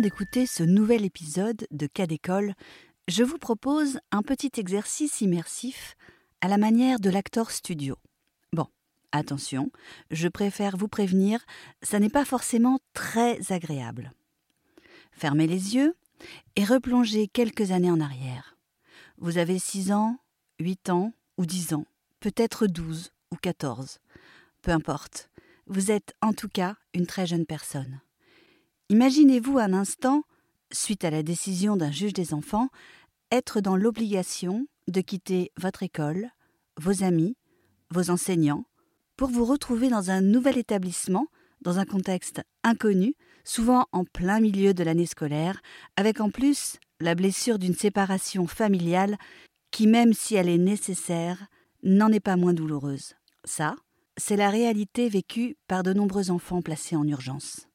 D'écouter ce nouvel épisode de Cas d'école, je vous propose un petit exercice immersif à la manière de l'acteur studio. Bon, attention, je préfère vous prévenir, ça n'est pas forcément très agréable. Fermez les yeux et replongez quelques années en arrière. Vous avez 6 ans, 8 ans ou 10 ans, peut-être 12 ou 14. Peu importe, vous êtes en tout cas une très jeune personne. Imaginez-vous un instant, suite à la décision d'un juge des enfants, être dans l'obligation de quitter votre école, vos amis, vos enseignants, pour vous retrouver dans un nouvel établissement, dans un contexte inconnu, souvent en plein milieu de l'année scolaire, avec en plus la blessure d'une séparation familiale qui, même si elle est nécessaire, n'en est pas moins douloureuse. Ça, c'est la réalité vécue par de nombreux enfants placés en urgence.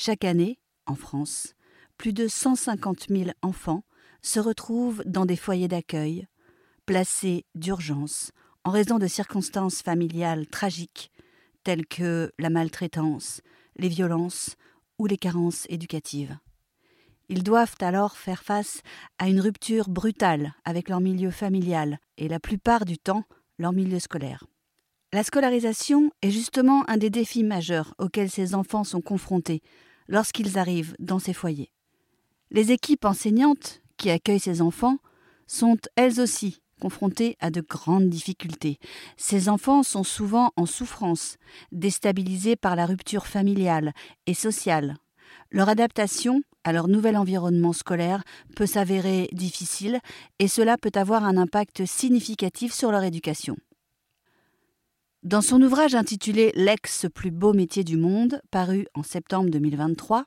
Chaque année, en France, plus de 150 000 enfants se retrouvent dans des foyers d'accueil, placés d'urgence en raison de circonstances familiales tragiques telles que la maltraitance, les violences ou les carences éducatives. Ils doivent alors faire face à une rupture brutale avec leur milieu familial et la plupart du temps leur milieu scolaire. La scolarisation est justement un des défis majeurs auxquels ces enfants sont confrontés lorsqu'ils arrivent dans ces foyers. Les équipes enseignantes qui accueillent ces enfants sont elles aussi confrontées à de grandes difficultés. Ces enfants sont souvent en souffrance, déstabilisés par la rupture familiale et sociale. Leur adaptation à leur nouvel environnement scolaire peut s'avérer difficile et cela peut avoir un impact significatif sur leur éducation. Dans son ouvrage intitulé L'ex plus beau métier du monde, paru en septembre 2023,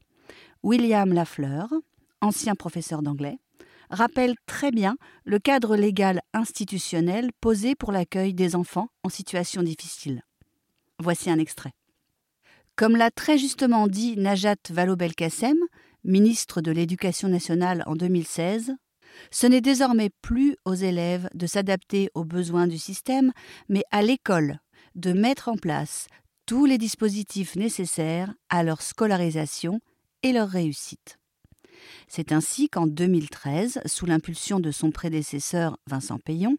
William Lafleur, ancien professeur d'anglais, rappelle très bien le cadre légal institutionnel posé pour l'accueil des enfants en situation difficile. Voici un extrait. Comme l'a très justement dit Najat Vallaud-Belkacem, ministre de l'Éducation nationale en 2016, ce n'est désormais plus aux élèves de s'adapter aux besoins du système, mais à l'école de mettre en place tous les dispositifs nécessaires à leur scolarisation et leur réussite. C'est ainsi qu'en 2013, sous l'impulsion de son prédécesseur Vincent Payon,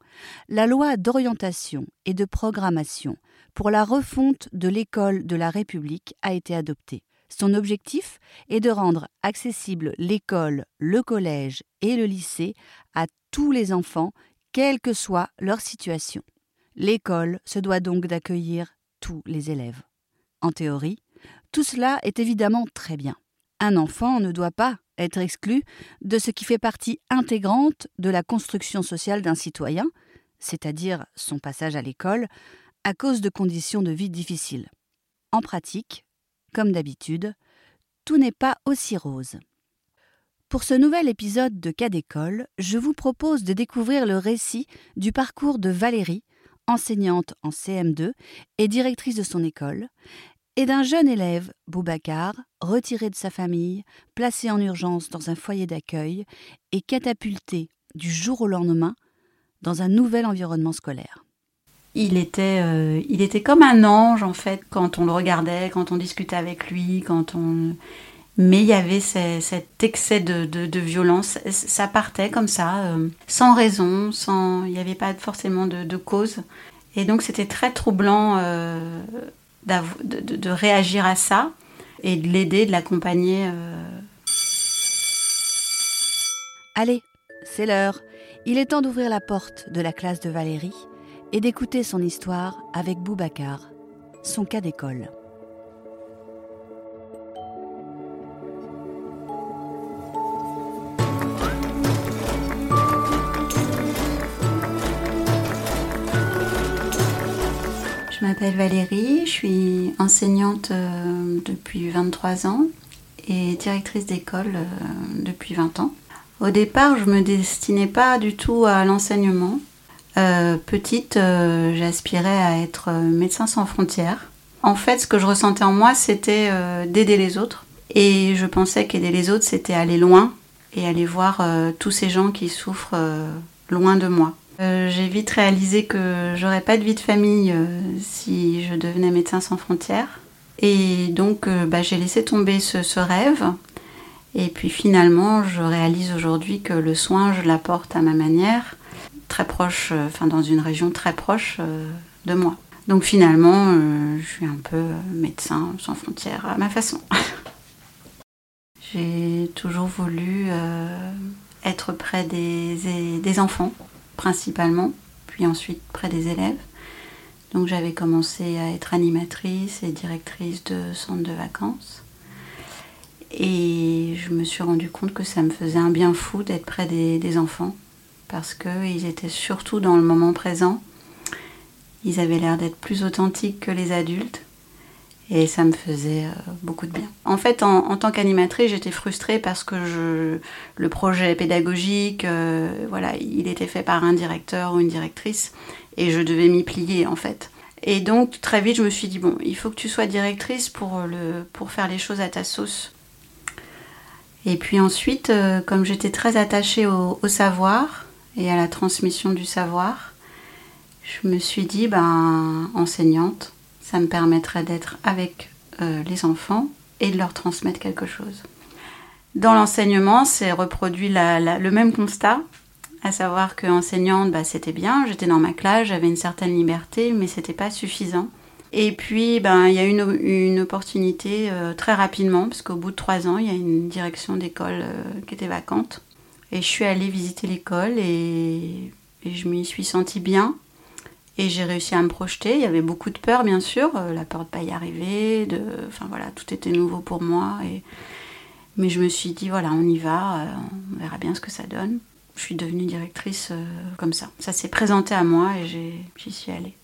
la loi d'orientation et de programmation pour la refonte de l'école de la République a été adoptée. Son objectif est de rendre accessible l'école, le collège et le lycée à tous les enfants, quelle que soit leur situation. L'école se doit donc d'accueillir tous les élèves. En théorie, tout cela est évidemment très bien. Un enfant ne doit pas être exclu de ce qui fait partie intégrante de la construction sociale d'un citoyen, c'est-à-dire son passage à l'école, à cause de conditions de vie difficiles. En pratique, comme d'habitude, tout n'est pas aussi rose. Pour ce nouvel épisode de Cas d'école, je vous propose de découvrir le récit du parcours de Valérie, enseignante en CM2 et directrice de son école, et d'un jeune élève, Boubacar, retiré de sa famille, placé en urgence dans un foyer d'accueil et catapulté du jour au lendemain dans un nouvel environnement scolaire. Il était, euh, il était comme un ange en fait quand on le regardait, quand on discutait avec lui, quand on. Mais il y avait cet excès de, violence. Ça partait comme ça, euh, sans raison, sans. Il n'y avait pas forcément de, cause. Et donc c'était très troublant euh, de, réagir à ça et de l'aider, de l'accompagner. Allez, c'est l'heure. Il est temps d'ouvrir la porte de la classe de Valérie et d'écouter son histoire avec Boubacar, son cas d'école. Je m'appelle Valérie, je suis enseignante euh, depuis 23 ans et directrice d'école euh, depuis 20 ans. Au départ, je ne me destinais pas du tout à l'enseignement. Euh, petite, j'aspirais à être médecin sans frontières. En fait, ce que je ressentais en moi, c'était d'aider les autres. Et je pensais qu'aider les autres, c'était aller loin et aller voir tous ces gens qui souffrent loin de moi. J'ai vite réalisé que j'aurais pas de vie de famille si je devenais médecin sans frontières. Et donc, bah, j'ai laissé tomber ce, rêve. Et puis finalement, je réalise aujourd'hui que le soin, je l'apporte à ma manière, très proche, enfin dans une région très proche de moi. Donc finalement, je suis un peu médecin sans frontières à ma façon. J'ai toujours voulu être près des enfants, principalement, puis ensuite près des élèves. Donc j'avais commencé à être animatrice et directrice de centre de vacances. Et je me suis rendu compte que ça me faisait un bien fou d'être près des, enfants, parce qu'ils étaient surtout dans le moment présent. Ils avaient l'air d'être plus authentiques que les adultes. Et ça me faisait euh, beaucoup de bien. En fait, en, tant qu'animatrice, j'étais frustrée parce que le projet pédagogique, euh, voilà, il était fait par un directeur ou une directrice et je devais m'y plier en fait. Et donc très vite, je me suis dit bon, il faut que tu sois directrice pour, le, pour faire les choses à ta sauce. Et puis ensuite, euh, comme j'étais très attachée au, savoir et à la transmission du savoir, je me suis dit ben enseignante, ça me permettrait d'être avec euh, les enfants et de leur transmettre quelque chose. Dans l'enseignement, c'est reproduit le même constat, à savoir que enseignante, bah, c'était bien, j'étais dans ma classe, j'avais une certaine liberté, mais c'était pas suffisant. Et puis, ben, il y a eu une, opportunité euh, très rapidement, parce qu'au bout de trois ans, il y a une direction d'école euh, qui était vacante. Et je suis allée visiter l'école et, et je m'y suis sentie bien. Et j'ai réussi à me projeter. Il y avait beaucoup de peur, bien sûr, euh, la peur de pas y arriver, de, enfin voilà, tout était nouveau pour moi. Et, mais je me suis dit, voilà, on y va, on verra bien ce que ça donne je suis devenue directrice euh, comme ça. Ça s'est présenté à moi et j'y suis allée.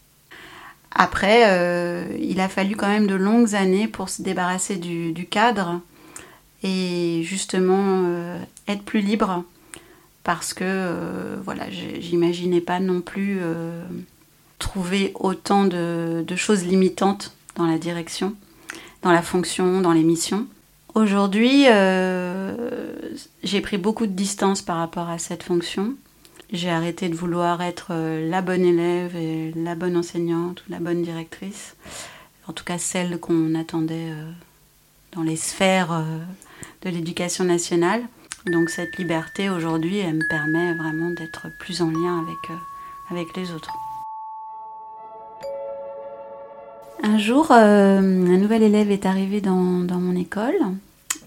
Après, euh, il a fallu quand même de longues années pour se débarrasser du, cadre et justement euh, être plus libre parce que voilà, j'imaginais pas non plus trouver autant de, choses limitantes dans la direction, dans la fonction, dans les missions. Aujourd'hui, euh, j'ai pris beaucoup de distance par rapport à cette fonction. J'ai arrêté de vouloir être euh, la bonne élève et la bonne enseignante ou la bonne directrice. En tout cas, celle qu'on attendait euh, dans les sphères de l'éducation nationale. Donc cette liberté aujourd'hui, elle me permet vraiment d'être plus en lien avec les autres. Un jour, euh, un nouvel élève est arrivé dans, mon école.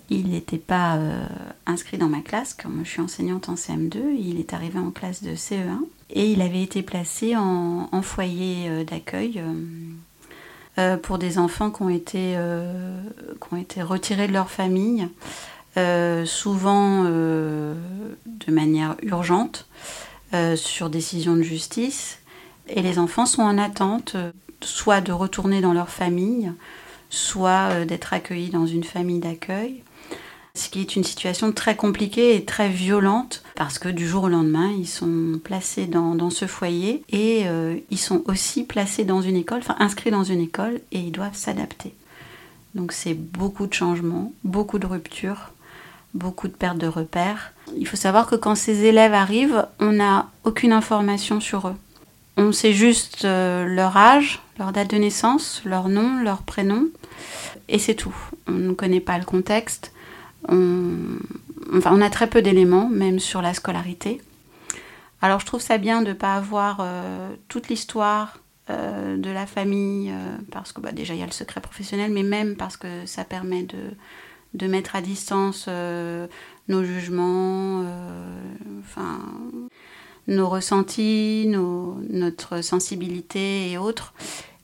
Il n'était pas euh, inscrit dans ma classe, comme je suis enseignante en CM2. Il est arrivé en classe de CE1 et il avait été placé en, foyer euh, d'accueil pour des enfants qui qui ont été retirés de leur famille, souvent de manière urgente, sur décision de justice. Et les enfants sont en attente soit de retourner dans leur famille, soit euh, d'être accueillis dans une famille d'accueil. Ce qui est une situation très compliquée et très violente parce que du jour au lendemain, ils sont placés dans, ce foyer et euh, ils sont aussi placés dans une école, enfin inscrits dans une école et ils doivent s'adapter. Donc c'est beaucoup de changements, beaucoup de ruptures, beaucoup de pertes de repères. Il faut savoir que quand ces élèves arrivent, on n'a aucune information sur eux. On sait juste euh, leur âge, leur date de naissance, leur nom, leur prénom, et c'est tout. On ne connaît pas le contexte. On, enfin, on a très peu d'éléments, même sur la scolarité. Alors je trouve ça bien de ne pas avoir euh, toute l'histoire euh, de la famille, parce que bah, déjà il y a le secret professionnel, mais même parce que ça permet de, de mettre à distance nos jugements, enfin nos ressentis, notre sensibilité et autres.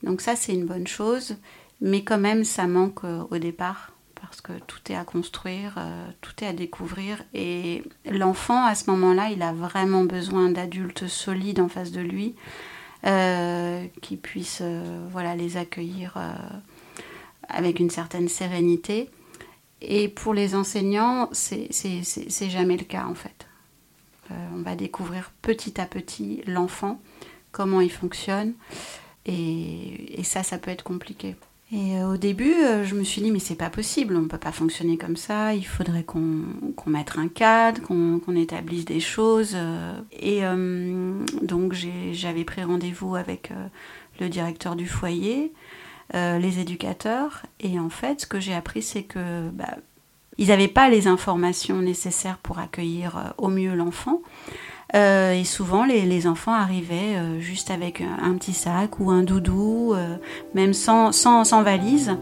Donc ça, c'est une bonne chose, mais quand même, ça manque euh, au départ parce que tout est à construire, euh, tout est à découvrir. Et l'enfant, à ce moment-là, il a vraiment besoin d'adultes solides en face de lui, euh, qui puissent voilà, les accueillir avec une certaine sérénité. Et pour les enseignants, c'est jamais le cas en fait. Euh, on va découvrir petit à petit l'enfant, comment il fonctionne. Et, ça, ça peut être compliqué. Et euh, au début, euh, je me suis dit, mais c'est pas possible, on peut pas fonctionner comme ça, il faudrait qu'on mette un cadre, qu'on établisse des choses. Et donc, j'avais pris rendez-vous avec le directeur du foyer, les éducateurs, et en fait, ce que j'ai appris, c'est que bah, ils n'avaient pas les informations nécessaires pour accueillir au mieux l'enfant. et souvent, les, enfants arrivaient juste avec un, petit sac ou un doudou, même sans, sans, valise.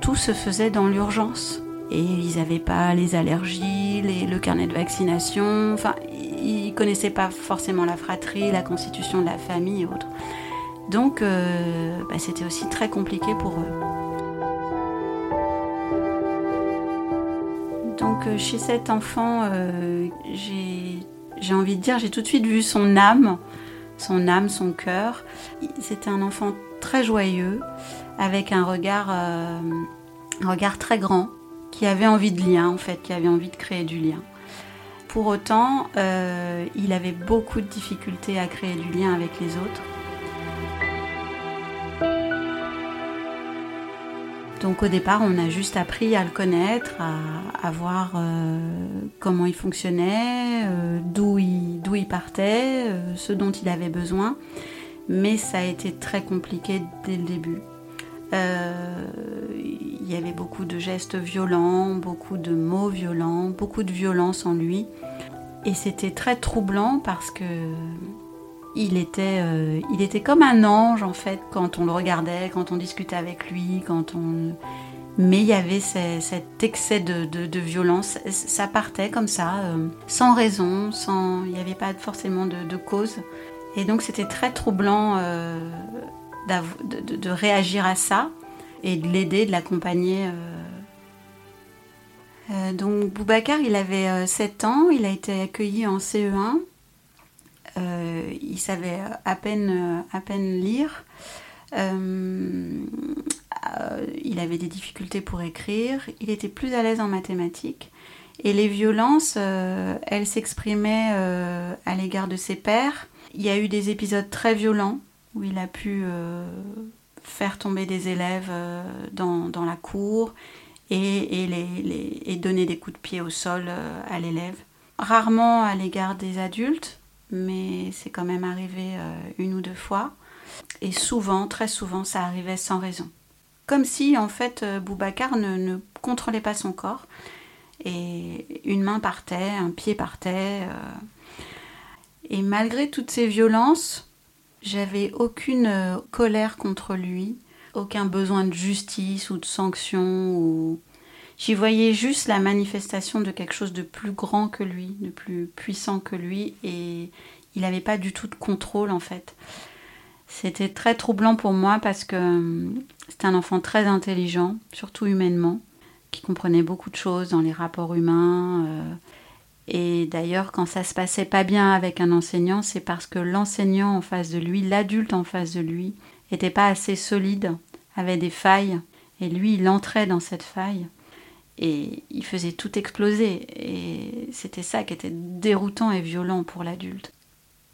Tout se faisait dans l'urgence et ils n'avaient pas les allergies, le carnet de vaccination, enfin, ils connaissaient pas forcément la fratrie, la constitution de la famille et autres. Donc, euh, bah, c'était aussi très compliqué pour eux. Donc, euh, chez cet enfant, euh, j'ai envie de dire, j'ai tout de suite vu son âme, son âme, son cœur. C'était un enfant très joyeux, avec un regard, un regard très grand, qui avait envie de lien, en fait, qui avait envie de créer du lien. Pour autant, euh, il avait beaucoup de difficultés à créer du lien avec les autres. Donc au départ, on a juste appris à le connaître, à, voir euh, comment il fonctionnait, euh, d'où il, partait, ce dont il avait besoin. Mais ça a été très compliqué dès le début. Euh, il y avait beaucoup de gestes violents, beaucoup de mots violents, beaucoup de violence en lui. Et c'était très troublant parce que il était, euh, il était comme un ange en fait quand on le regardait, quand on discutait avec lui, quand on. Mais il y avait cet excès de, violence, ça partait comme ça, euh, sans raison, sans, il n'y avait pas forcément de, cause. Et donc c'était très troublant de, réagir à ça et de l'aider, de l'accompagner. Euh. Euh, donc Boubacar, il avait 7 euh, ans, il a été accueilli en CE1. Il savait à peine, à peine lire. il avait des difficultés pour écrire. Il était plus à l'aise en mathématiques. Et les violences, elles s'exprimaient à l'égard de ses pères. Il y a eu des épisodes très violents où il a pu euh, faire tomber des élèves euh, dans, la cour et, donner des coups de pied au sol euh, à l'élève. Rarement à l'égard des adultes, mais c'est quand même arrivé une ou deux fois. Et souvent, très souvent, ça arrivait sans raison. Comme si, en fait, Boubacar ne, ne contrôlait pas son corps. Et une main partait, un pied partait. Et malgré toutes ces violences, j'avais aucune euh, colère contre lui, aucun besoin de justice ou de sanction. Ou... J'y voyais juste la manifestation de quelque chose de plus grand que lui, de plus puissant que lui, et il n'avait pas du tout de contrôle en fait. C'était très troublant pour moi parce que euh, c'était un enfant très intelligent, surtout humainement, qui comprenait beaucoup de choses dans les rapports humains. Euh, et d'ailleurs, quand ça se passait pas bien avec un enseignant, c'est parce que l'enseignant en face de lui, l'adulte en face de lui, n'était pas assez solide, avait des failles, et lui, il entrait dans cette faille, et il faisait tout exploser. Et c'était ça qui était déroutant et violent pour l'adulte.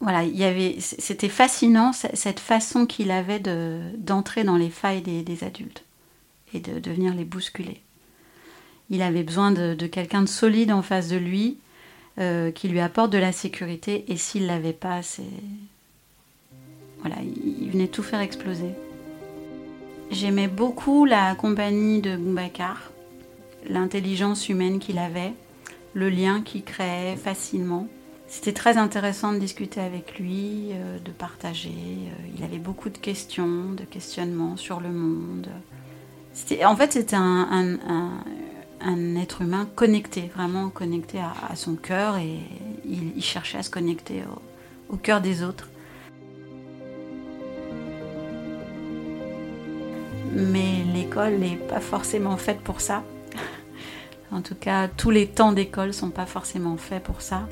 Voilà, il y avait, c'était fascinant cette façon qu'il avait de, d'entrer dans les failles des, adultes et de, de, venir les bousculer. Il avait besoin de, quelqu'un de solide en face de lui, euh, qui lui apporte de la sécurité. Et s'il l'avait pas, c'est voilà, il venait tout faire exploser. J'aimais beaucoup la compagnie de Boubacar, l'intelligence humaine qu'il avait, le lien qu'il créait facilement. C'était très intéressant de discuter avec lui, euh, de partager. Euh, il avait beaucoup de questions, de questionnements sur le monde. En fait, c'était un, un être humain connecté, vraiment connecté à, son cœur et il, cherchait à se connecter au, cœur des autres. Mais l'école n'est pas forcément faite pour ça. En tout cas, tous les temps d'école sont pas forcément faits pour ça.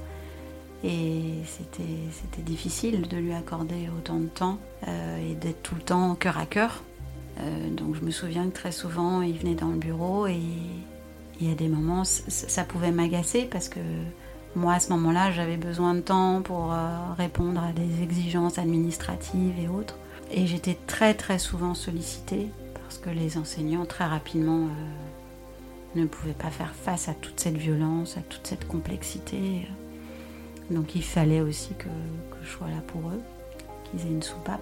Et c'était difficile de lui accorder autant de temps euh, et d'être tout le temps cœur à cœur. Euh, donc je me souviens que très souvent, il venait dans le bureau et il y a des moments, ça pouvait m'agacer parce que moi, à ce moment-là, j'avais besoin de temps pour euh, répondre à des exigences administratives et autres. Et j'étais très très souvent sollicitée parce que les enseignants, très rapidement, ne pouvaient pas faire face à toute cette violence, à toute cette complexité. Donc il fallait aussi que, que je sois là pour eux, qu'ils aient une soupape.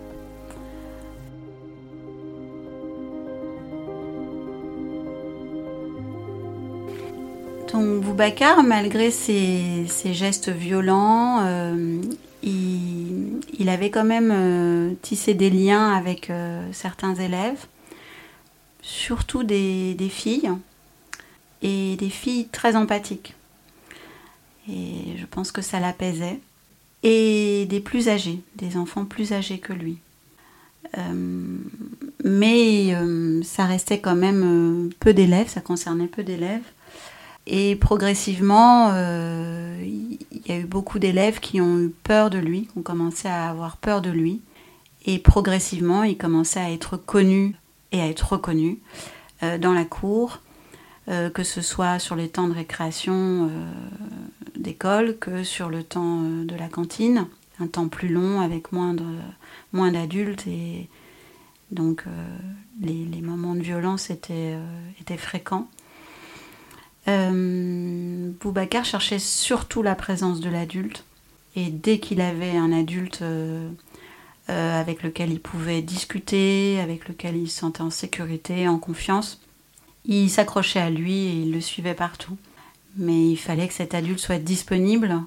Donc Boubacar, malgré ses, gestes violents, euh, il, avait quand même euh, tissé des liens avec euh, certains élèves, surtout des, filles, et des filles très empathiques. Et je pense que ça l'apaisait. Et des plus âgés, des enfants plus âgés que lui. mais ça restait quand même peu d'élèves, ça concernait peu d'élèves. Et progressivement, euh, il y a eu beaucoup d'élèves qui ont eu peur de lui, qui ont commencé à avoir peur de lui. Et progressivement, il commençait à être connu et à être reconnu euh, dans la cour, euh, que ce soit sur les temps de récréation d'école que sur le temps de la cantine, un temps plus long avec moins d'adultes et donc les, moments de violence étaient, fréquents. Euh, Boubacar cherchait surtout la présence de l'adulte. Et dès qu'il avait un adulte euh, euh, avec lequel il pouvait discuter, avec lequel il se sentait en sécurité, en confiance, il s'accrochait à lui et il le suivait partout. Mais il fallait que cet adulte soit disponible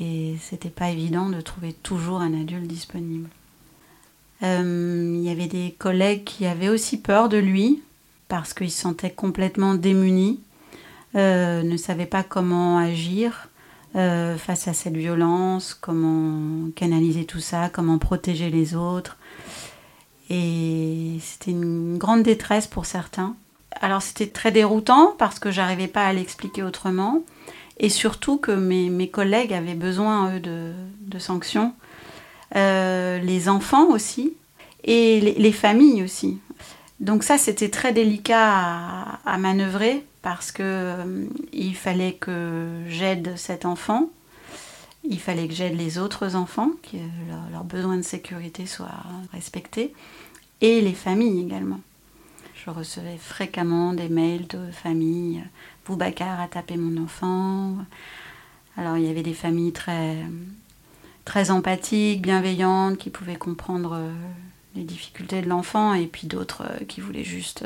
et c'était pas évident de trouver toujours un adulte disponible. il y avait des collègues qui avaient aussi peur de lui parce qu'ils se sentaient complètement démunis euh, ne savait pas comment agir euh, face à cette violence, comment canaliser tout ça, comment protéger les autres. Et c'était une grande détresse pour certains. Alors c'était très déroutant parce que j'arrivais pas à l'expliquer autrement. Et surtout que mes, collègues avaient besoin, eux, de, sanctions. Euh, les enfants aussi. Et les, familles aussi. Donc ça, c'était très délicat à, manœuvrer parce que euh, il fallait que j'aide cet enfant, il fallait que j'aide les autres enfants, que leurs besoins de sécurité soient respectés, et les familles également. Je recevais fréquemment des mails de familles. Boubacar a tapé mon enfant. Alors il y avait des familles très, très empathiques, bienveillantes, qui pouvaient comprendre euh, les difficultés de l'enfant, et puis d'autres euh, qui voulaient juste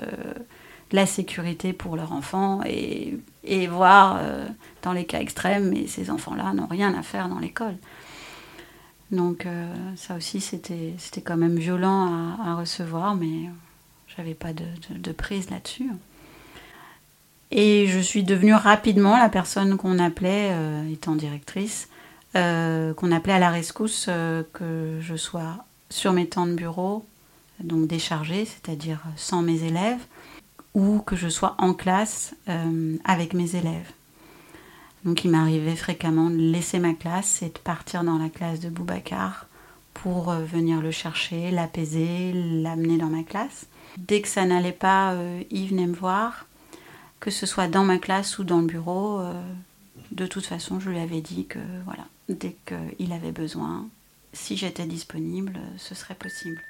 la sécurité pour leur enfant et, et voir euh, dans les cas extrêmes, mais ces enfants-là n'ont rien à faire dans l'école. Donc euh, ça aussi c'était quand même violent à, recevoir, mais j'avais pas de, prise là-dessus. Et je suis devenue rapidement la personne qu'on appelait, euh, étant directrice, qu'on appelait à la rescousse que je sois sur mes temps de bureau, donc déchargée, c'est-à-dire sans mes élèves, ou que je sois en classe euh, avec mes élèves. Donc il m'arrivait fréquemment de laisser ma classe et de partir dans la classe de Boubacar pour euh, venir le chercher, l'apaiser, l'amener dans ma classe. Dès que ça n'allait pas, euh, il venait me voir, que ce soit dans ma classe ou dans le bureau. de toute façon, je lui avais dit que voilà, dès qu'il avait besoin, si j'étais disponible, ce serait possible.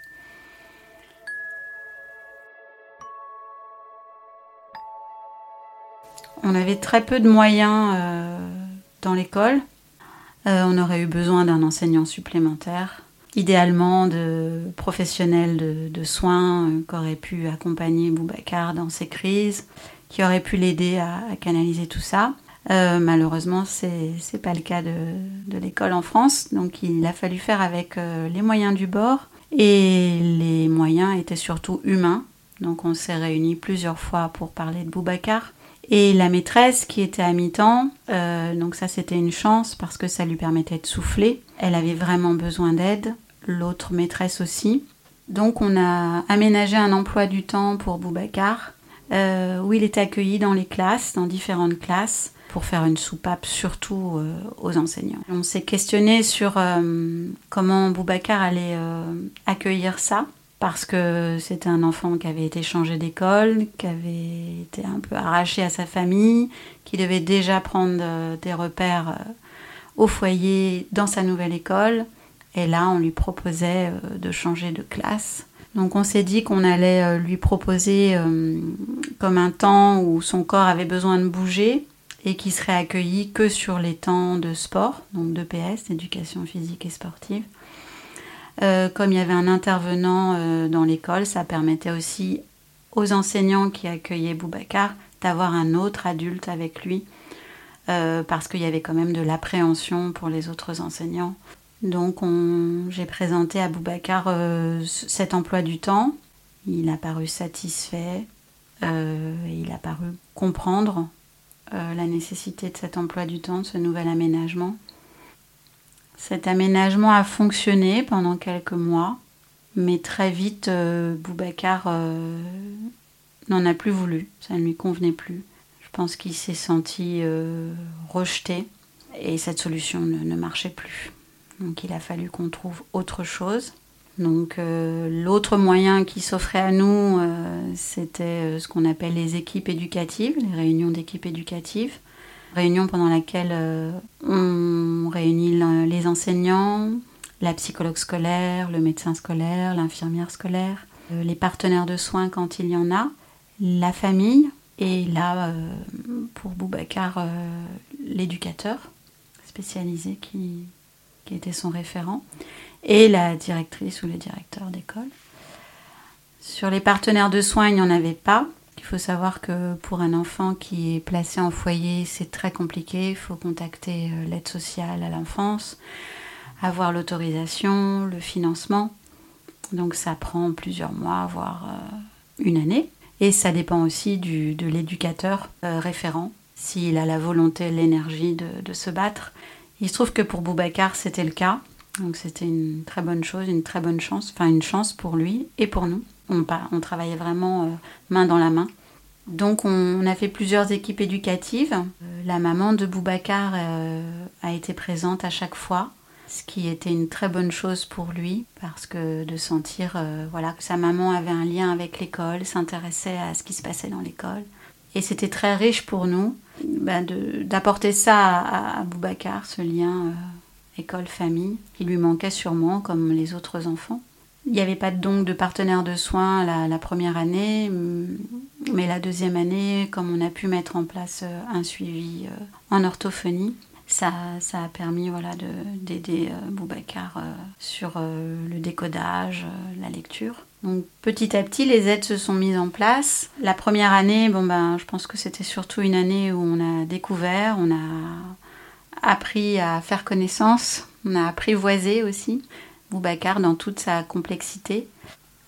On avait très peu de moyens euh, dans l'école. Euh, on aurait eu besoin d'un enseignant supplémentaire, idéalement de professionnels de, soins euh, qui auraient pu accompagner Boubacar dans ses crises, qui auraient pu l'aider à, canaliser tout ça. malheureusement, ce n'est pas le cas de, l'école en France, donc il a fallu faire avec les moyens du bord. Et les moyens étaient surtout humains. Donc on s'est réunis plusieurs fois pour parler de Boubacar. Et la maîtresse qui était à mi-temps, euh, donc ça c'était une chance parce que ça lui permettait de souffler. Elle avait vraiment besoin d'aide, l'autre maîtresse aussi. Donc on a aménagé un emploi du temps pour Boubacar, euh, où il était accueilli dans les classes, dans différentes classes, pour faire une soupape surtout euh, aux enseignants. On s'est questionné sur comment Boubacar allait accueillir ça parce que c'était un enfant qui avait été changé d'école, qui avait été un peu arraché à sa famille, qui devait déjà prendre euh, des repères euh, au foyer dans sa nouvelle école. Et là, on lui proposait euh, de changer de classe. Donc on s'est dit qu'on allait lui proposer comme un temps où son corps avait besoin de bouger et qui serait accueilli que sur les temps de sport, donc d'EPS, d'éducation physique et sportive. Euh, comme il y avait un intervenant euh, dans l'école, ça permettait aussi aux enseignants qui accueillaient Boubacar d'avoir un autre adulte avec lui, euh, parce qu'il y avait quand même de l'appréhension pour les autres enseignants. Donc j'ai présenté à Boubacar cet emploi du temps. Il a paru satisfait, il a paru comprendre la nécessité de cet emploi du temps, de ce nouvel aménagement. Cet aménagement a fonctionné pendant quelques mois, mais très vite, Boubacar n'en a plus voulu, ça ne lui convenait plus. Je pense qu'il s'est senti euh, rejeté et cette solution ne, marchait plus. Donc il a fallu qu'on trouve autre chose. Donc euh, l'autre moyen qui s'offrait à nous, euh, c'était ce qu'on appelle les équipes éducatives, les réunions d'équipes éducatives. Réunion pendant laquelle on réunit les enseignants, la psychologue scolaire, le médecin scolaire, l'infirmière scolaire, les partenaires de soins quand il y en a, la famille et là, euh, pour Boubacar, euh, l'éducateur spécialisé qui, qui était son référent et la directrice ou le directeur d'école. Sur les partenaires de soins, il n'y en avait pas. Il faut savoir que pour un enfant qui est placé en foyer, c'est très compliqué. Il faut contacter euh, l'aide sociale à l'enfance, avoir l'autorisation, le financement. Donc ça prend plusieurs mois, voire une année. Et ça dépend aussi du, de l'éducateur euh, référent, s'il a la volonté, l'énergie de, se battre. Il se trouve que pour Boubacar, c'était le cas. Donc c'était une très bonne chose, une très bonne chance, enfin une chance pour lui et pour nous. On, travaillait vraiment euh, main dans la main. Donc on, a fait plusieurs équipes éducatives. Euh, la maman de Boubacar a été présente à chaque fois ce qui était une très bonne chose pour lui parce que de sentir euh, voilà que sa maman avait un lien avec l'école, s'intéressait à ce qui se passait dans l'école et c'était très riche pour nous bah, d'apporter ça à, Boubacar, ce lien euh, école-famille qui lui manquait sûrement comme les autres enfants. Il n'y avait pas donc de partenaire de soins la, première année, mais la deuxième année, comme on a pu mettre en place euh, un suivi en orthophonie, ça, ça a permis voilà, d'aider euh, Boubacar euh, sur euh, le décodage, la lecture. Donc petit à petit, les aides se sont mises en place. La première année, bon ben, je pense que c'était surtout une année où on a découvert, on a appris à faire connaissance, on a apprivoisé aussi Boubacar dans toute sa complexité.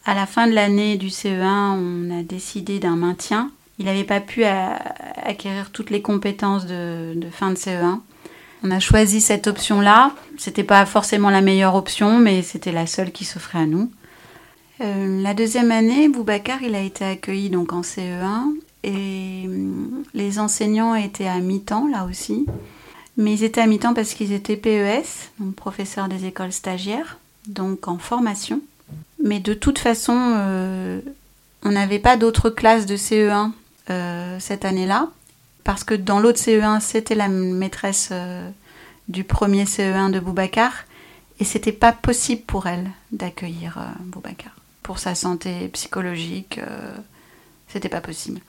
À la fin de l'année du CE1, on a décidé d'un maintien. Il n'avait pas pu acquérir toutes les compétences de, fin de CE1. On a choisi cette option-là. C'était pas forcément la meilleure option, mais c'était la seule qui s'offrait à nous. Euh, la deuxième année, Boubacar, il a été accueilli donc en CE1 et hum, les enseignants étaient à mi-temps là aussi. Mais ils étaient à mi-temps parce qu'ils étaient PES, donc professeurs des écoles stagiaires, donc en formation. Mais de toute façon, euh, on n'avait pas d'autres classes de CE1 euh, cette année-là parce que dans l'autre CE1, c'était la maîtresse euh, du premier CE1 de Boubacar, et c'était pas possible pour elle d'accueillir Boubacar. Pour sa santé psychologique, c'était pas possible.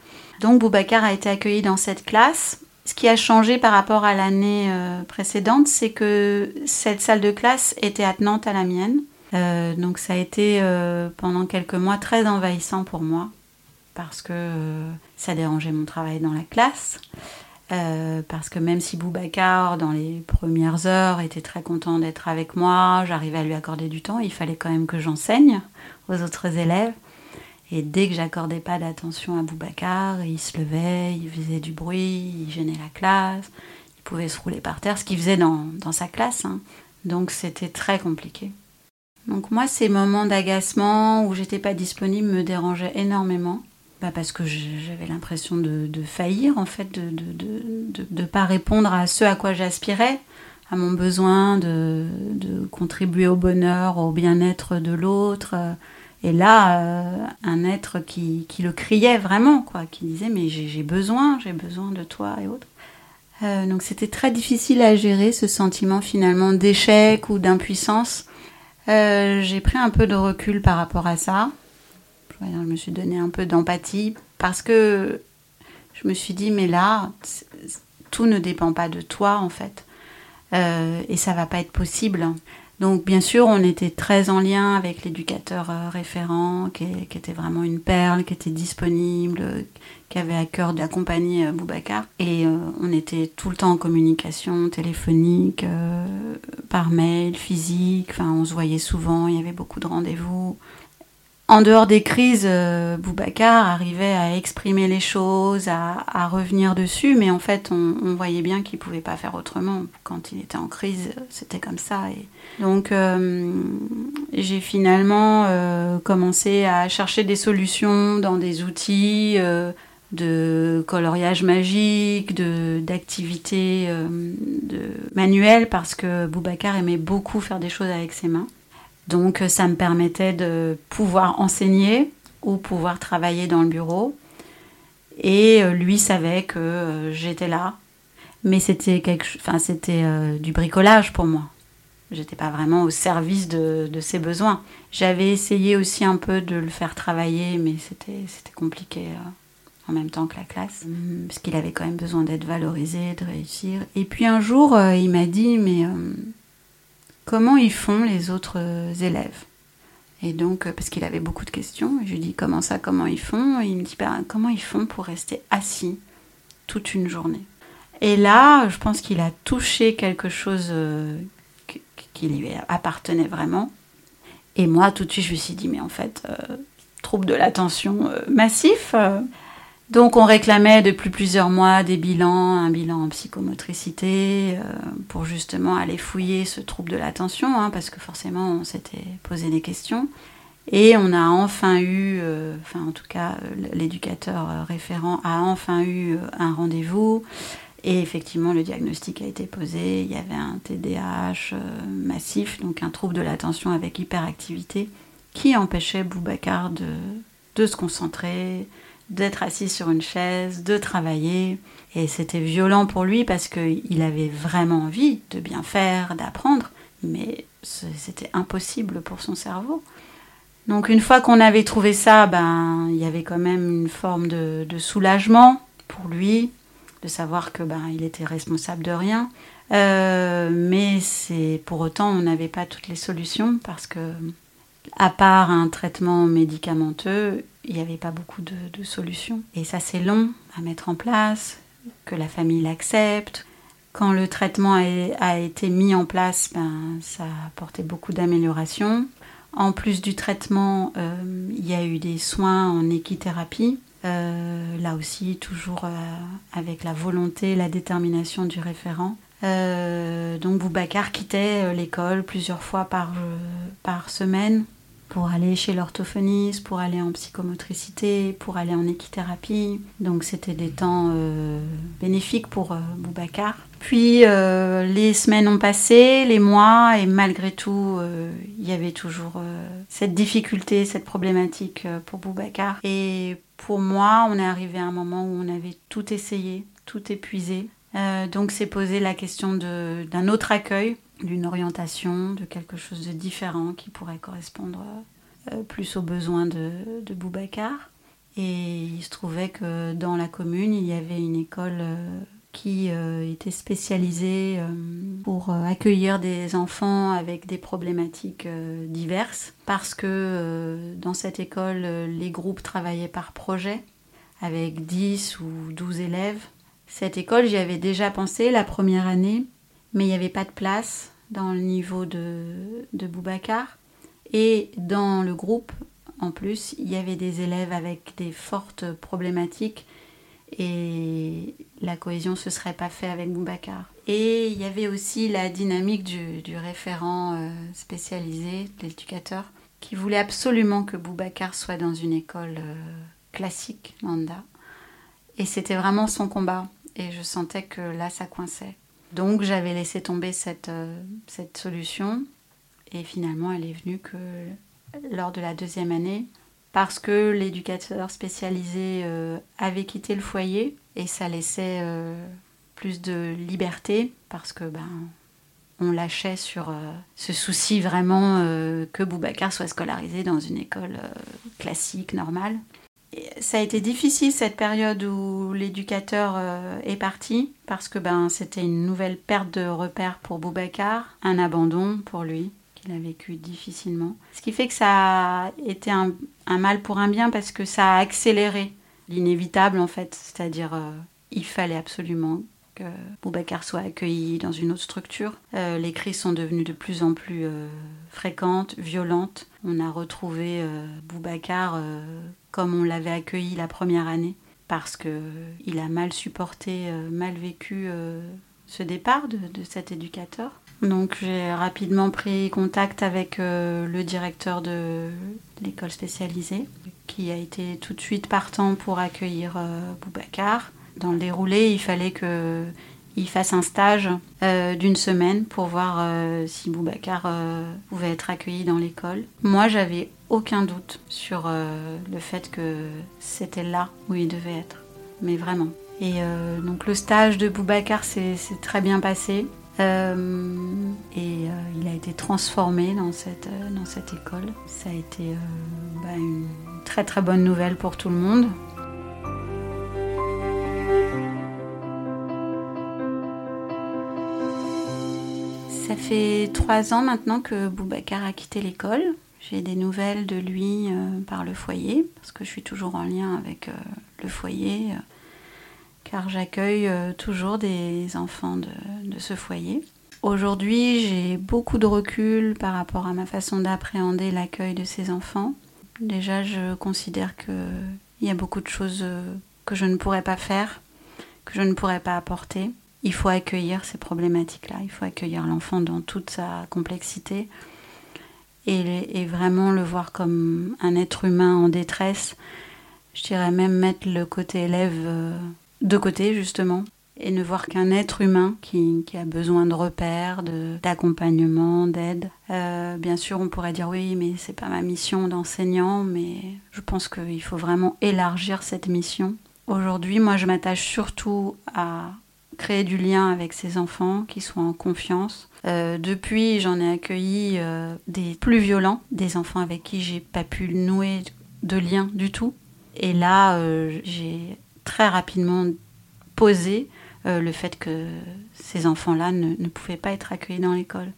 Donc Boubacar a été accueilli dans cette classe. Ce qui a changé par rapport à l'année précédente, c'est que cette salle de classe était attenante à la mienne. donc ça a été pendant quelques mois très envahissant pour moi parce que euh, ça dérangeait mon travail dans la classe. Euh, parce que même si Boubacar, dans les premières heures, était très content d'être avec moi, j'arrivais à lui accorder du temps, il fallait quand même que j'enseigne aux autres élèves. Et dès que j'accordais pas d'attention à Boubacar, il se levait, il faisait du bruit, il gênait la classe, il pouvait se rouler par terre, ce qu'il faisait dans, dans, sa classe. Hein. Donc c'était très compliqué. Donc moi, ces moments d'agacement où j'étais pas disponible me dérangeaient énormément parce que j'avais l'impression de, faillir, en fait, de ne pas répondre à ce à quoi j'aspirais, à mon besoin de, contribuer au bonheur, au bien-être de l'autre. Et là, euh, un être qui, le criait vraiment, quoi, qui disait mais j'ai besoin, j'ai besoin de toi et autres. Euh, donc c'était très difficile à gérer ce sentiment finalement d'échec ou d'impuissance. Euh, j'ai pris un peu de recul par rapport à ça. Je me suis donné un peu d'empathie parce que je me suis dit, mais là, tout ne dépend pas de toi en fait. Et ça va pas être possible. Donc bien sûr, on était très en lien avec l'éducateur euh, référent, qui, était vraiment une perle, qui était disponible, qui avait à cœur d'accompagner euh, Boubacar. Et euh, on était tout le temps en communication téléphonique, par mail, physique. Enfin, on se voyait souvent, il y avait beaucoup de rendez-vous en dehors des crises, euh, Boubacar arrivait à exprimer les choses, à, revenir dessus, mais en fait, on, voyait bien qu'il pouvait pas faire autrement. Quand il était en crise, c'était comme ça. Donc, euh, j'ai finalement euh, commencé à chercher des solutions dans des outils de coloriage magique, d'activités manuelles, parce que Boubacar aimait beaucoup faire des choses avec ses mains. Donc euh, ça me permettait de pouvoir enseigner ou pouvoir travailler dans le bureau. Et euh, lui savait que euh, j'étais là. Mais c'était quelque... enfin, c'était du bricolage pour moi. J'étais pas vraiment au service de, ses besoins. J'avais essayé aussi un peu de le faire travailler, mais c'était, compliqué en même temps que la classe, mm, parce qu'il avait quand même besoin d'être valorisé, de réussir. Et puis un jour, il m'a dit, mais comment ils font les autres euh, élèves Et donc, euh, parce qu'il avait beaucoup de questions, je lui dis comment ça, comment ils font? Et il me dit ben, comment ils font pour rester assis toute une journée? Et là, je pense qu'il a touché quelque chose euh, qui lui appartenait vraiment. Et moi, tout de suite, je me suis dit, mais en fait, trouble de l'attention massif. Donc on réclamait depuis plusieurs mois des bilans, un bilan en psychomotricité, euh, pour justement aller fouiller ce trouble de l'attention, hein, parce que forcément on s'était posé des questions. Et on a enfin eu, euh, enfin en tout cas l'éducateur euh, référent a enfin eu un rendez-vous. Et effectivement, le diagnostic a été posé. Il y avait un TDAH massif, donc un trouble de l'attention avec hyperactivité, qui empêchait Boubacar de, de se concentrer, d'être assis sur une chaise, de travailler. Et c'était violent pour lui parce qu'il avait vraiment envie de bien faire, d'apprendre, mais c'était impossible pour son cerveau. Donc une fois qu'on avait trouvé ça, ben il y avait quand même une forme de, soulagement pour lui, de savoir que ben il était responsable de rien. Euh, mais c'est pour autant on n'avait pas toutes les solutions parce que à part un traitement médicamenteux, il n'y avait pas beaucoup de, solutions. Et ça, c'est long à mettre en place, que la famille l'accepte. Quand le traitement a, été mis en place, ben, ça a apporté beaucoup d'améliorations. En plus du traitement, euh, il y a eu des soins en équithérapie. Euh, là aussi, toujours euh, avec la volonté, la détermination du référent. donc Boubacar quittait l'école plusieurs fois par, par semaine pour aller chez l'orthophoniste, pour aller en psychomotricité, pour aller en équithérapie. Donc c'était des temps euh, bénéfiques pour euh, Boubacar. Puis euh, les semaines ont passé, les mois, et malgré tout, il y avait toujours cette difficulté, cette problématique pour Boubacar. Et pour moi, on est arrivé à un moment où on avait tout essayé, tout épuisé. donc c'est posé la question d'un autre accueil d'une orientation, de quelque chose de différent qui pourrait correspondre euh, plus aux besoins de, de, Boubacar. Et il se trouvait que dans la commune, il y avait une école euh, qui euh, était spécialisée pour accueillir des enfants avec des problématiques diverses, parce que dans cette école, les groupes travaillaient par projet, avec 10 ou 12 élèves. Cette école, j'y avais déjà pensé la première année, mais il n'y avait pas de place dans le niveau de, de Boubacar. Et dans le groupe, en plus, il y avait des élèves avec des fortes problématiques et la cohésion ne se serait pas fait avec Boubacar. Et il y avait aussi la dynamique du, référent euh, spécialisé, l'éducateur, qui voulait absolument que Boubacar soit dans une école euh, classique, Manda. Et c'était vraiment son combat. Et je sentais que là, ça coinçait. Donc j'avais laissé tomber cette, euh, cette solution. Et finalement elle est venue que lors de la deuxième année parce que l'éducateur spécialisé euh, avait quitté le foyer et ça laissait euh, plus de liberté parce que ben on lâchait sur ce souci vraiment que Boubacar soit scolarisé dans une école classique, normale ça a été difficile cette période où l'éducateur euh, est parti parce que ben c'était une nouvelle perte de repère pour Boubacar, un abandon pour lui qu'il a vécu difficilement. Ce qui fait que ça a été un, mal pour un bien parce que ça a accéléré l'inévitable en fait. C'est-à-dire, euh, il fallait absolument que Boubacar soit accueilli dans une autre structure. Euh, les crises sont devenues de plus en plus euh, fréquentes, violentes. On a retrouvé Boubacar comme on l'avait accueilli la première année parce qu'il a mal supporté, mal vécu ce départ de cet éducateur. Donc j'ai rapidement pris contact avec euh, le directeur de l'école spécialisée qui a été tout de suite partant pour accueillir euh, Boubacar. Dans le déroulé, il fallait qu'il fasse un stage euh, d'une semaine pour voir si Boubacar pouvait être accueilli dans l'école. Moi, j'avais aucun doute sur le fait que c'était là où il devait être, mais vraiment. Et donc le stage de Boubacar s'est très bien passé. Euh, et euh, il a été transformé dans cette, euh, dans cette école. Ça a été bah, une très très bonne nouvelle pour tout le monde. Ça fait trois ans maintenant que Boubacar a quitté l'école. J'ai des nouvelles de lui par le foyer, parce que je suis toujours en lien avec le foyer car j'accueille euh, toujours des enfants de, ce foyer. Aujourd'hui, j'ai beaucoup de recul par rapport à ma façon d'appréhender l'accueil de ces enfants. Déjà, je considère qu'il y a beaucoup de choses euh, que je ne pourrais pas faire, que je ne pourrais pas apporter. Il faut accueillir ces problématiques-là, il faut accueillir l'enfant dans toute sa complexité et, vraiment le voir comme un être humain en détresse. Je dirais même mettre le côté élève euh, de côté justement et ne voir qu'un être humain qui, a besoin de repères, d'accompagnement, d'aide. Euh, bien sûr, on pourrait dire oui, mais c'est pas ma mission d'enseignant, mais je pense qu'il faut vraiment élargir cette mission. Aujourd'hui, moi, je m'attache surtout à créer du lien avec ces enfants, qui soient en confiance. Euh, depuis, j'en ai accueilli euh, des plus violents, des enfants avec qui j'ai pas pu nouer de lien du tout. Et là, j'ai très rapidement posé euh, le fait que ces enfants-là ne, ne, pouvaient pas être accueillis dans l'école.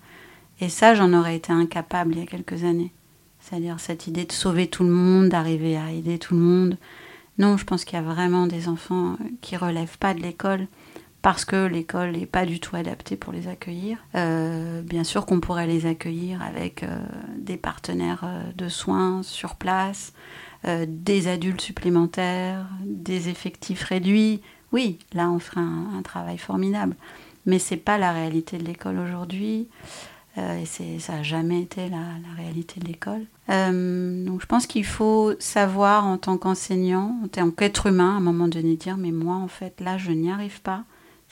Et ça, j'en aurais été incapable il y a quelques années. C'est-à-dire cette idée de sauver tout le monde, d'arriver à aider tout le monde. Non, je pense qu'il y a vraiment des enfants qui relèvent pas de l'école parce que l'école n'est pas du tout adaptée pour les accueillir. Euh, bien sûr qu'on pourrait les accueillir avec euh, des partenaires de soins sur place, euh, des adultes supplémentaires, des effectifs réduits. Oui, là on fera un, travail formidable. Mais ce n'est pas la réalité de l'école aujourd'hui. Euh, et ça n'a jamais été la, réalité de l'école. Euh, donc je pense qu'il faut savoir en tant qu'enseignant, en tant qu'être humain, à un moment donné dire mais moi en fait là je n'y arrive pas,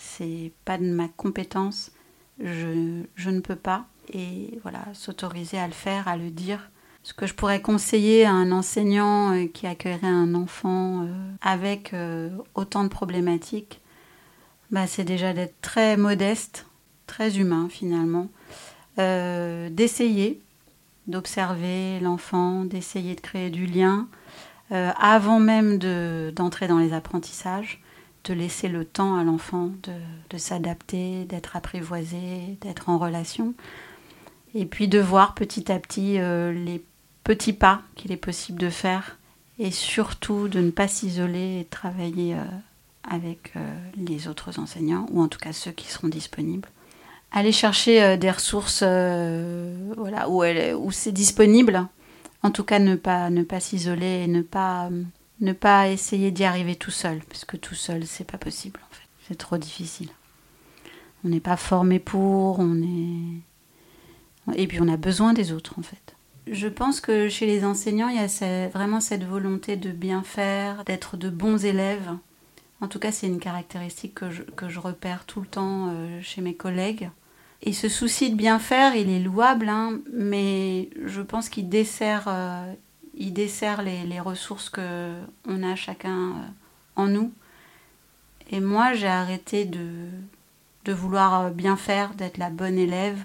c'est pas de ma compétence, je, je ne peux pas. Et voilà, s'autoriser à le faire, à le dire, ce que je pourrais conseiller à un enseignant euh, qui accueillerait un enfant euh, avec euh, autant de problématiques, bah, c'est déjà d'être très modeste, très humain finalement, d'essayer d'observer l'enfant, d'essayer de créer du lien avant même d'entrer dans les apprentissages, de laisser le temps à l'enfant de, s'adapter, d'être apprivoisé, d'être en relation et puis de voir petit à petit les petits pas qu'il est possible de faire et surtout de ne pas s'isoler et travailler euh, avec euh, les autres enseignants ou en tout cas ceux qui seront disponibles. Aller chercher euh, des ressources voilà, où, où c'est disponible. En tout cas, ne pas, ne pas s'isoler et ne pas, ne pas essayer d'y arriver tout seul, parce que tout seul, c'est pas possible en fait. C'est trop difficile. On n'est pas formé pour, on est. Et puis on a besoin des autres en fait. Je pense que chez les enseignants, il y a vraiment cette volonté de bien faire, d'être de bons élèves. En tout cas, c'est une caractéristique que je, repère tout le temps euh, chez mes collègues. Et ce souci de bien faire, il est louable, hein, mais je pense qu'il dessert, euh, il dessert les, ressources que on a chacun euh, en nous. Et moi, j'ai arrêté de, de vouloir bien faire, d'être la bonne élève.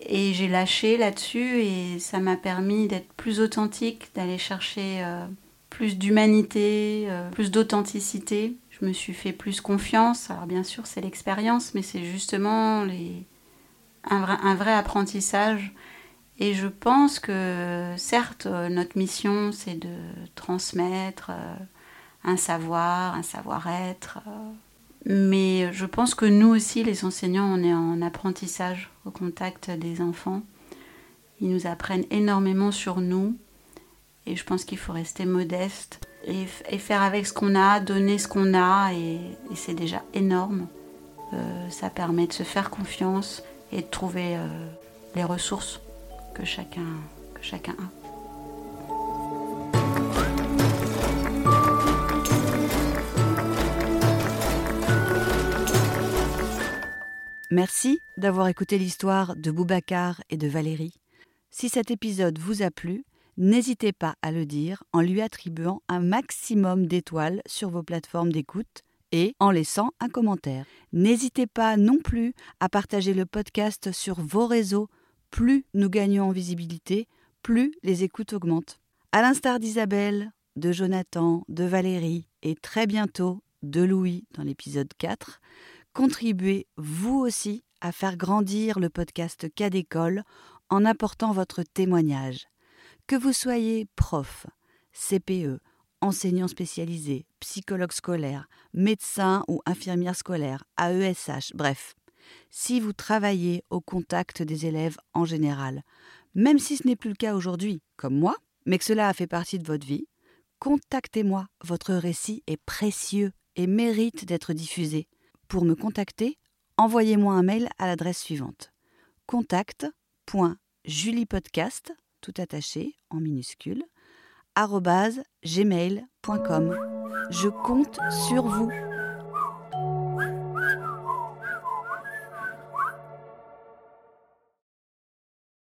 Et j'ai lâché là-dessus et ça m'a permis d'être plus authentique, d'aller chercher euh, plus d'humanité, euh, plus d'authenticité. Je me suis fait plus confiance. Alors bien sûr, c'est l'expérience, mais c'est justement les... un, vrai, apprentissage Et je pense que certes, notre mission, c'est de transmettre euh, un savoir, un savoir-être. Euh, mais je pense que nous aussi, les enseignants, on est en apprentissage au contact des enfants. Ils nous apprennent énormément sur nous. Et je pense qu'il faut rester modeste et, faire avec ce qu'on a, donner ce qu'on a. Et, c'est déjà énorme. Euh, ça permet de se faire confiance et de trouver les ressources que chacun, que chacun a. Merci d'avoir écouté l'histoire de Boubacar et de Valérie. Si cet épisode vous a plu, n'hésitez pas à le dire en lui attribuant un maximum d'étoiles sur vos plateformes d'écoute et en laissant un commentaire. N'hésitez pas non plus à partager le podcast sur vos réseaux plus nous gagnons en visibilité, plus les écoutes augmentent. À l'instar d'Isabelle, de Jonathan, de Valérie et très bientôt de Louis dans l'épisode 4, contribuez vous aussi à faire grandir le podcast Cas d'école en apportant votre témoignage. Que vous soyez prof, CPE, enseignant spécialisé, psychologue scolaire, médecin ou infirmière scolaire, AESH, bref, si vous travaillez au contact des élèves en général. Même si ce n'est plus le cas aujourd'hui, comme moi, mais que cela a fait partie de votre vie, contactez-moi. Votre récit est précieux et mérite d'être diffusé. Pour me contacter, envoyez-moi un mail à l'adresse suivante contact.juliepodcast, tout attaché en minuscule, gmail.com. Je compte sur vous.